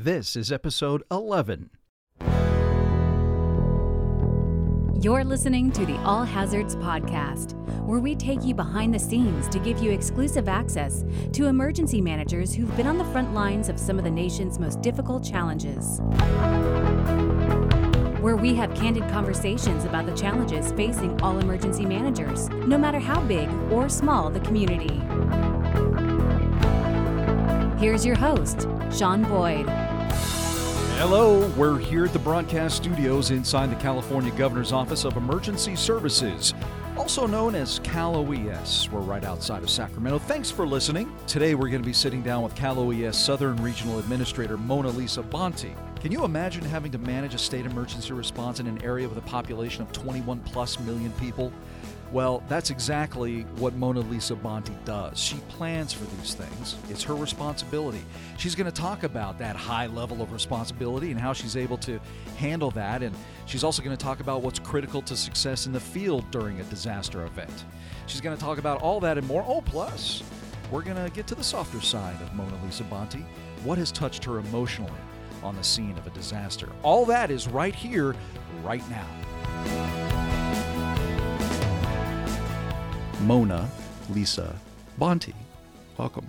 This is episode 11. You're listening to the All Hazards Podcast, where we take you behind the scenes to give you exclusive access to emergency managers who've been on the front lines of some of the nation's most difficult challenges. Where we have candid conversations about the challenges facing all emergency managers, no matter how big or small the community. Here's your host, Sean Boyd. Hello, we're here at the broadcast studios inside the California Governor's Office of Emergency Services, also known as Cal OES. We're right outside of Sacramento. Thanks for listening. Today we're going to be sitting down with Cal OES Southern Regional Administrator Mona Lisa Bonte. Can you imagine having to manage a state emergency response in an area with a population of 21 plus million people? Well, that's exactly what Mona Lisa Bonte does. She plans for these things. It's her responsibility. She's going to talk about that high level of responsibility and how she's able to handle that. And she's also going to talk about what's critical to success in the field during a disaster event. She's going to talk about all that and more. Oh, plus, we're going to get to the softer side of Mona Lisa Bonte. What has touched her emotionally on the scene of a disaster? All that is right here, right now. Mona Lisa Bonte. Welcome.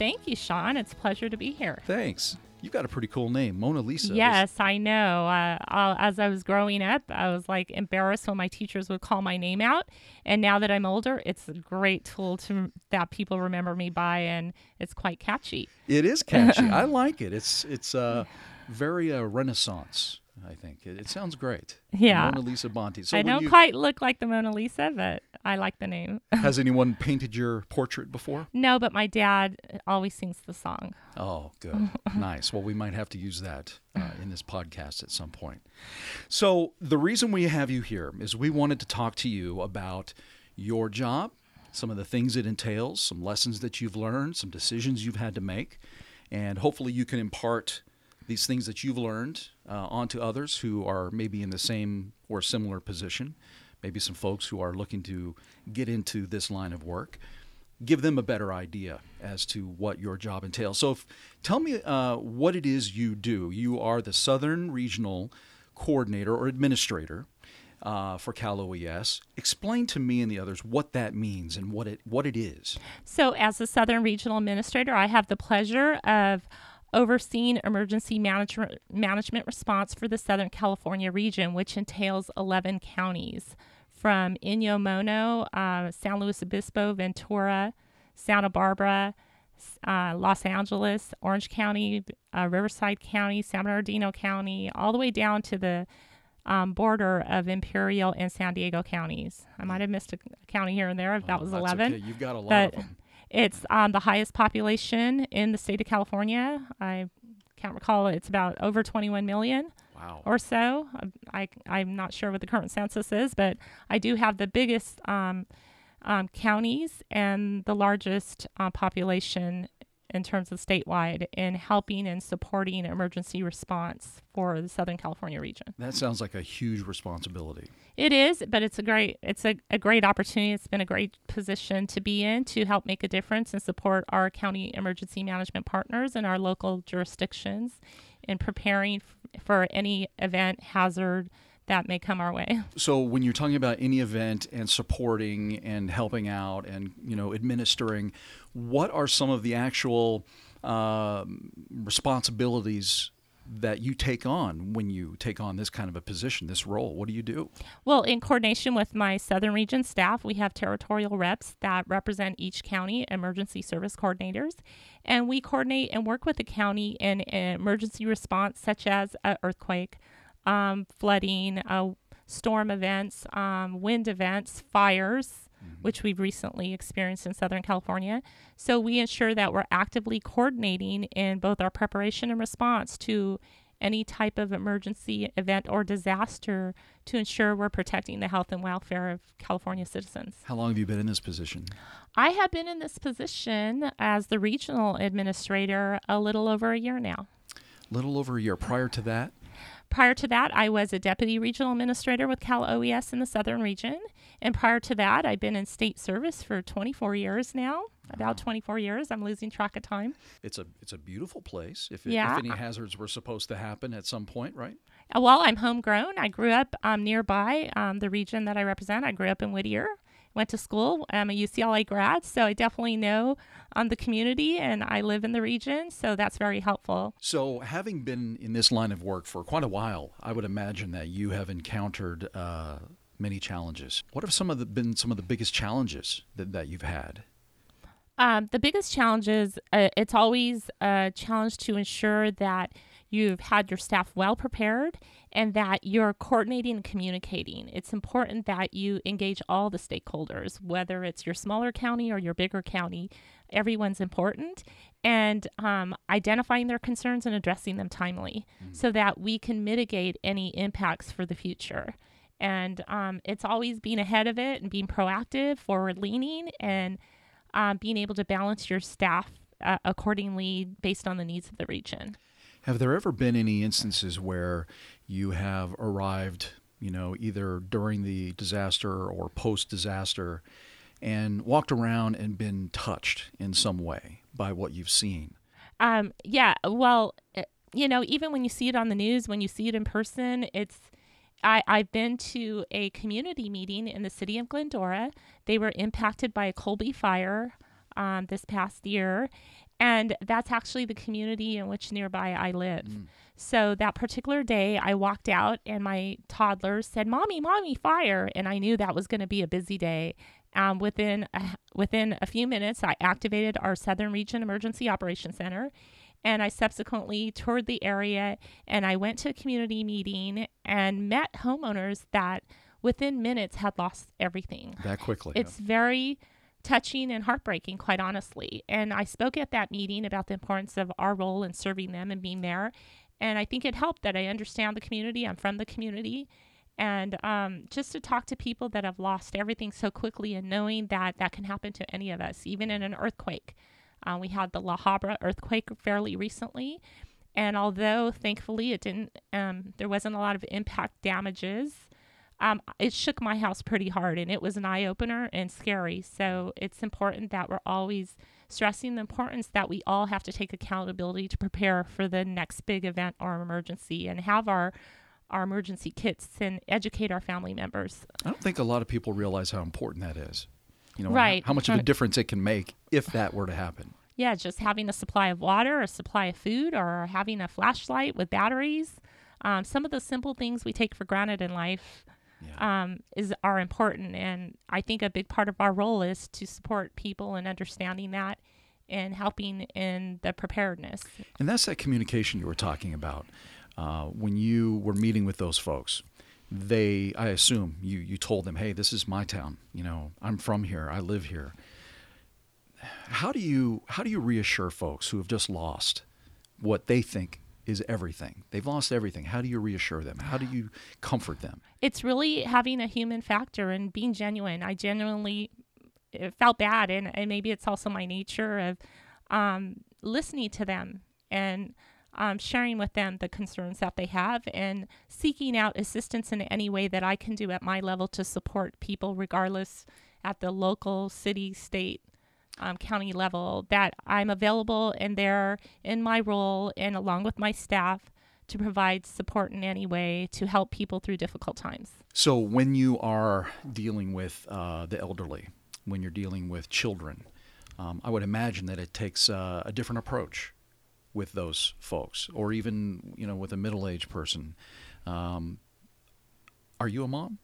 Thank you, Sean. It's a pleasure to be here. Thanks. You've got a pretty cool name, Mona Lisa. Yes, I know. Uh, uh, as I was growing up, I was like embarrassed when my teachers would call my name out, and now that I'm older, it's a great tool to that people remember me by, and it's quite catchy. It is catchy. I like it. It's it's uh, very uh, Renaissance. I think it, it sounds great. Yeah, Mona Lisa Bonte. So I don't you- quite look like the Mona Lisa, but I like the name. Has anyone painted your portrait before? no, but my dad always sings the song. Oh, good. nice. Well, we might have to use that uh, in this podcast at some point. So, the reason we have you here is we wanted to talk to you about your job, some of the things it entails, some lessons that you've learned, some decisions you've had to make, and hopefully you can impart these things that you've learned uh, onto others who are maybe in the same or similar position, maybe some folks who are looking to get into this line of work give them a better idea as to what your job entails. So, if, tell me uh, what it is you do. You are the Southern Regional Coordinator or Administrator uh, for Cal OES. Explain to me and the others what that means and what it what it is. So, as the Southern Regional Administrator, I have the pleasure of overseeing emergency management management response for the Southern California region, which entails 11 counties from Inyo Mono, uh, San Luis Obispo, Ventura, Santa Barbara, uh, Los Angeles, Orange County, uh, Riverside County, San Bernardino County, all the way down to the um, border of Imperial and San Diego counties. I might have missed a county here and there if that Oh, was that's 11. Okay. You've got a lot but of them. It's um, the highest population in the state of California. I can't recall. It's about over 21 million Wow. or so. I, I'm not sure what the current census is, but I do have the biggest um, um, counties and the largest uh, population in terms of statewide in helping and supporting emergency response for the Southern California region. That sounds like a huge responsibility. It is, but it's a great it's a, a great opportunity. It's been a great position to be in to help make a difference and support our county emergency management partners and our local jurisdictions in preparing f- for any event hazard that may come our way. So when you're talking about any event and supporting and helping out and you know administering, what are some of the actual um responsibilities that you take on when you take on this kind of a position, this role? What do you do? Well, in coordination with my Southern Region staff, we have territorial reps that represent each county emergency service coordinators. And we coordinate and work with the county in an emergency response, such as an earthquake, um, flooding, uh, storm events, um, wind events, fires, which we've recently experienced in Southern California. So we ensure that we're actively coordinating in both our preparation and response to any type of emergency event or disaster to ensure we're protecting the health and welfare of California citizens. How long have you been in this position? I have been in this position as the regional administrator a little over a year now. Little over a year. Prior to that, Prior to that, I was a deputy regional administrator with Cal OES in the southern region, And prior to that, I've been in state service for 24 years now. About 24 years. I'm losing track of time. It's a it's a beautiful place. If, it, Yeah. if any hazards were supposed to happen at some point, right? Well, I'm homegrown. I grew up um, nearby um, the region that I represent. I grew up in Whittier. Went to school. I'm a UCLA grad, so I definitely know um, the community and I live in the region, so that's very helpful. So, having been in this line of work for quite a while, I would imagine that you have encountered uh, many challenges. What have some of the been some of the biggest challenges that, that you've had? Um, the biggest challenge is uh, it's always a challenge to ensure that you've had your staff well prepared and that you're coordinating and communicating. It's important that you engage all the stakeholders, whether it's your smaller county or your bigger county. Everyone's important, and um, identifying their concerns and addressing them timely so that we can mitigate any impacts for the future. And um, it's always being ahead of it and being proactive, forward leaning, and um, being able to balance your staff uh, accordingly based on the needs of the region. Have there ever been any instances where you have arrived, you know, either during the disaster or post disaster, and walked around and been touched in some way by what you've seen? Um, yeah, well, uh, you know, even when you see it on the news, when you see it in person, it's. I, I've been to a community meeting in the city of Glendora. They were impacted by a Colby fire um, this past year, and that's actually the community in which nearby I live. So that particular day, I walked out, and my toddler said, "Mommy, mommy, fire!" And I knew that was going to be a busy day. Um, within a, within a few minutes, I activated our Southern Region Emergency Operations Center, and I subsequently toured the area. And I went to a community meeting and met homeowners that within minutes had lost everything. That quickly? It's very touching and heartbreaking, quite honestly. And I spoke at that meeting about the importance of our role in serving them and being there. And I think it helped that I understand the community. I'm from the community. And um, just to talk to people that have lost everything so quickly and knowing that that can happen to any of us, even in an earthquake. Uh, we had the La Habra earthquake fairly recently. And although thankfully it didn't, um, there wasn't a lot of impact damages, um, it shook my house pretty hard and it was an eye opener and scary. So it's important that we're always stressing the importance that we all have to take accountability to prepare for the next big event or emergency and have our our emergency kits and educate our family members. I don't think a lot of people realize how important that is. You know, Right. how much of a difference it can make if that were to happen. Yeah, just having a supply of water, a supply of food, or having a flashlight with batteries. Um, some of the simple things we take for granted in life um, is are important, and I think a big part of our role is to support people in understanding that and helping in the preparedness. And that's that communication you were talking about. Uh, when you were meeting with those folks, they, I assume, you, you told them, hey, this is my town. You know, I'm from here. I live here. How do you how do you reassure folks who have just lost what they think is everything? They've lost everything. How do you reassure them? How do you comfort them? it's really having a human factor and being genuine. I genuinely felt bad, and, and maybe it's also my nature of um, listening to them and um, sharing with them the concerns that they have and seeking out assistance in any way that I can do at my level to support people, regardless at the local, city, state, um, county level, that I'm available and there in my role and along with my staff to provide support in any way to help people through difficult times. So when you are dealing with uh, the elderly, when you're dealing with children, um, I would imagine that it takes uh, a different approach with those folks, or even you know with a middle-aged person. Um, are you a mom?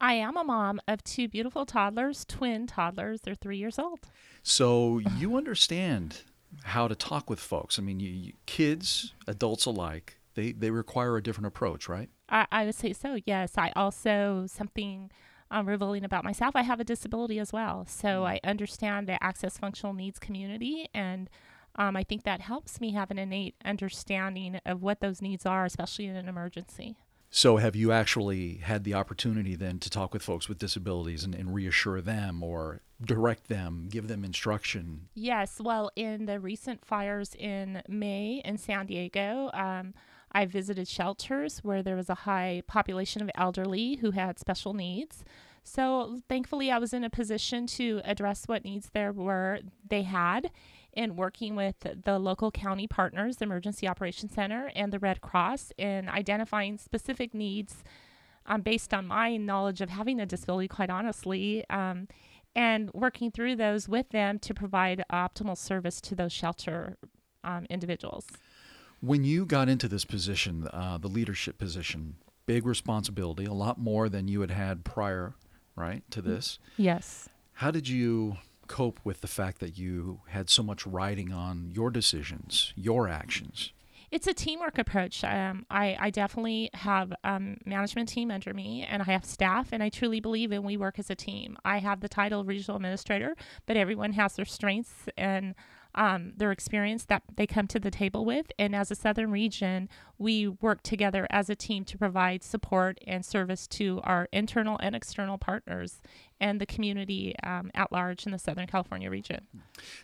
I am a mom of two beautiful toddlers, twin toddlers. They're three years old. So you understand how to talk with folks. I mean, you, you, kids, adults alike, they they require a different approach, right? I, I would say so, yes. I also, something um, revealing about myself, I have a disability as well. So I understand the access functional needs community. And um, I think that helps me have an innate understanding of what those needs are, especially in an emergency. So, have you actually had the opportunity then to talk with folks with disabilities and, and reassure them or direct them, give them instruction? Yes, well, in the recent fires in May in San Diego, um, I visited shelters where there was a high population of elderly who had special needs. So thankfully, I was in a position to address what needs there were they had in working with the local county partners, the Emergency Operations Center, and the Red Cross in identifying specific needs um, based on my knowledge of having a disability, quite honestly, um, and working through those with them to provide optimal service to those shelter um, individuals. When you got into this position, uh, the leadership position, big responsibility, a lot more than you had had prior, right, to this. Yes. How did you cope with the fact that you had so much riding on your decisions, your actions? It's a teamwork approach. Um, I, I definitely have um, management team under me, and I have staff, and I truly believe in we work as a team. I have the title of regional administrator, but everyone has their strengths and um, their experience that they come to the table with. And as a Southern region, we work together as a team to provide support and service to our internal and external partners and the community um, at large in the Southern California region.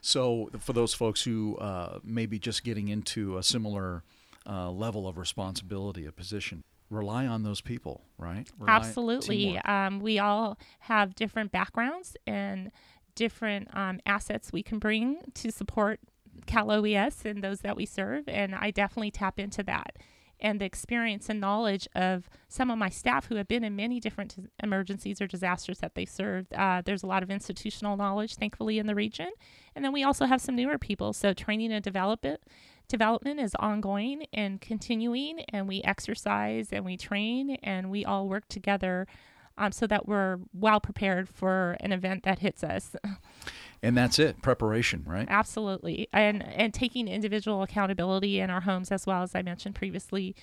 So, for those folks who uh, may be just getting into a similar uh, level of responsibility, a position, rely on those people, right? Rely Absolutely. Um, we all have different backgrounds and different um, assets we can bring to support Cal OES and those that we serve. And I definitely tap into that. And the experience and knowledge of some of my staff who have been in many different emergencies or disasters that they served. Uh, there's a lot of institutional knowledge, thankfully, in the region. And then we also have some newer people. So training and development development is ongoing and continuing, and we exercise and we train and we all work together um, so that we're well prepared for an event that hits us. And that's it, preparation, right? Absolutely, and and taking individual accountability in our homes as well as I mentioned previously.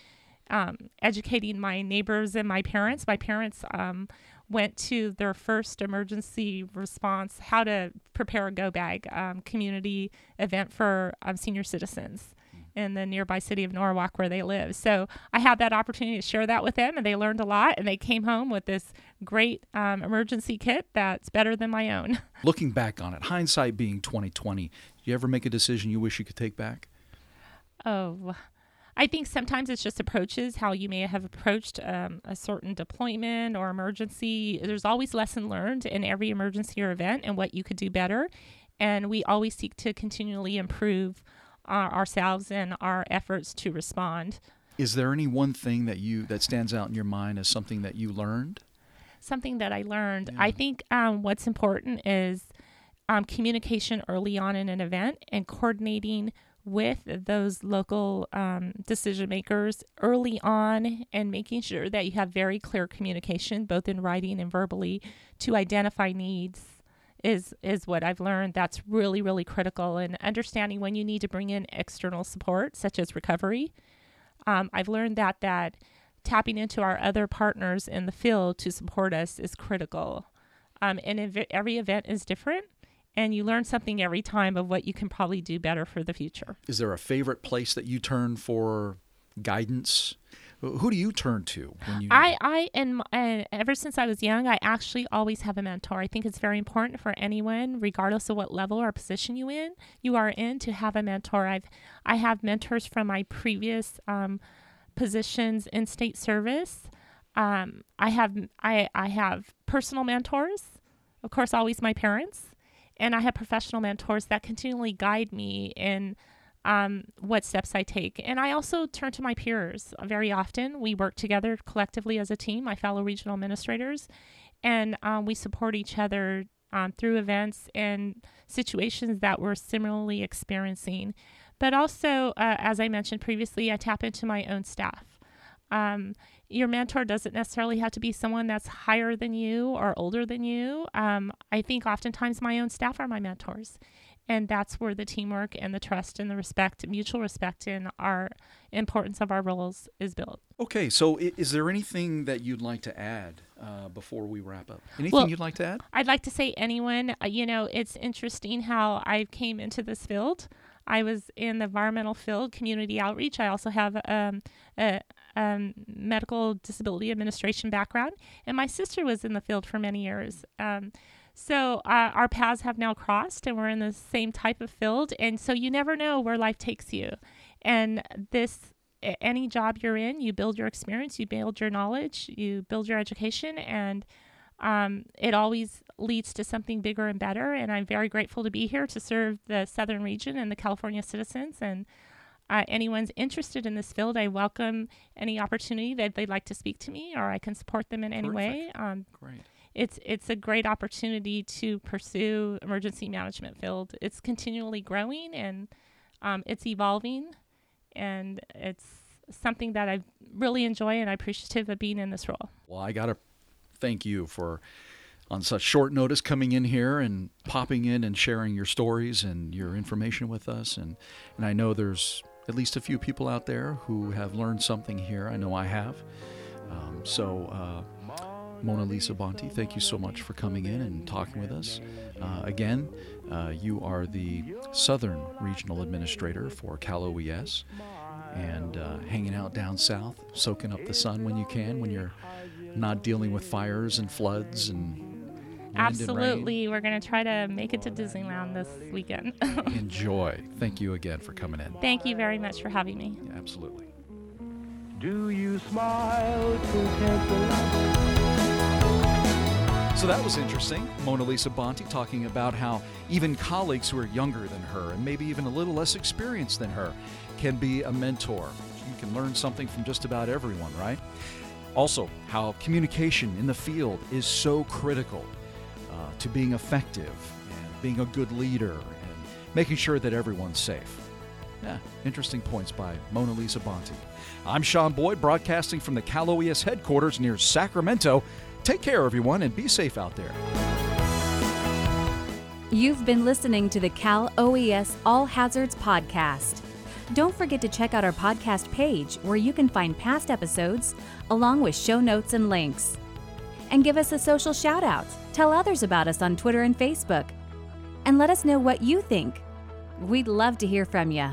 Um, educating my neighbors and my parents. My parents um, went to their first emergency response, how to prepare a go bag um, community event for um, senior citizens in the nearby city of Norwalk where they live. So I had that opportunity to share that with them, and they learned a lot. And they came home with this great um, emergency kit that's better than my own. Looking back on it, hindsight being 2020, do you ever make a decision you wish you could take back? Oh. I think sometimes it's just approaches, how you may have approached um, a certain deployment or emergency. There's always lesson learned in every emergency or event and what you could do better. And we always seek to continually improve ourselves and our efforts to respond. Is there any one thing that you that stands out in your mind as something that you learned? Something that I learned. Yeah. I think um, what's important is um, communication early on in an event and coordinating with those local um, decision makers early on and making sure that you have very clear communication, both in writing and verbally, to identify needs is is what I've learned that's really really critical and understanding when you need to bring in external support such as recovery. Um, I've learned that that tapping into our other partners in the field to support us is critical. Um, and ev- every event is different, and you learn something every time of what you can probably do better for the future. Is there a favorite place that you turn for guidance? Who do you turn to you? I, I, and uh, ever since I was young, I actually always have a mentor. I think it's very important for anyone, regardless of what level or position you in, you are in, to have a mentor. I've, I have mentors from my previous um, positions in state service. Um, I have, I, I have personal mentors, of course, always my parents, and I have professional mentors that continually guide me in um, what steps I take. And I also turn to my peers very often. We work together collectively as a team, my fellow regional administrators, and um, we support each other um, through events and situations that we're similarly experiencing. But also, uh, as I mentioned previously, I tap into my own staff. Um, your mentor doesn't necessarily have to be someone that's higher than you or older than you. Um, I think oftentimes my own staff are my mentors and that's where the teamwork and the trust and the respect mutual respect in our importance of our roles is built. Okay so is there anything that you'd like to add uh, before we wrap up? Anything well, you'd like to add? I'd like to say anyone uh, you know it's interesting how i came into this field. I was in the environmental field community outreach. I also have um, a um, medical disability administration background. And my sister was in the field for many years. Um, so uh, our paths have now crossed and we're in the same type of field. And so you never know where life takes you. And this, any job you're in, you build your experience, you build your knowledge, you build your education. And um, it always leads to something bigger and better. And I'm very grateful to be here to serve the Southern region and the California citizens. And uh, anyone's interested in this field, I welcome any opportunity that they'd like to speak to me or I can support them in any Terrific. way. Um, Great. It's it's a great opportunity to pursue emergency management field. It's continually growing and um, it's evolving, and it's something that I really enjoy and I'm appreciative of being in this role. Well, I got to thank you for on such short notice coming in here and popping in and sharing your stories and your information with us and and I know there's at least a few people out there who have learned something here. I know I have. Um, so, uh, Mona Lisa Bonte, thank you so much for coming in and talking with us. Uh, again, uh, you are the Southern Regional Administrator for Cal OES and uh, hanging out down south, soaking up the sun when you can, when you're not dealing with fires and floods and wind and. Absolutely, we're going to try to make it to Disneyland this weekend. Enjoy. Thank you again for coming in. Thank you very much for having me. Absolutely. Do you smile to tempt the light? So that was interesting. Mona Lisa Bonte talking about how even colleagues who are younger than her and maybe even a little less experienced than her can be a mentor. You can learn something from just about everyone, right? Also, how communication in the field is so critical uh, to being effective and being a good leader and making sure that everyone's safe. Yeah, interesting points by Mona Lisa Bonte. I'm Sean Boyd, broadcasting from the Cal OES headquarters near Sacramento. Take care, everyone, and be safe out there. You've been listening to the Cal OES All Hazards Podcast. Don't forget to check out our podcast page where you can find past episodes along with show notes and links. And give us a social shout out. Tell others about us on Twitter and Facebook. And let us know what you think. We'd love to hear from you.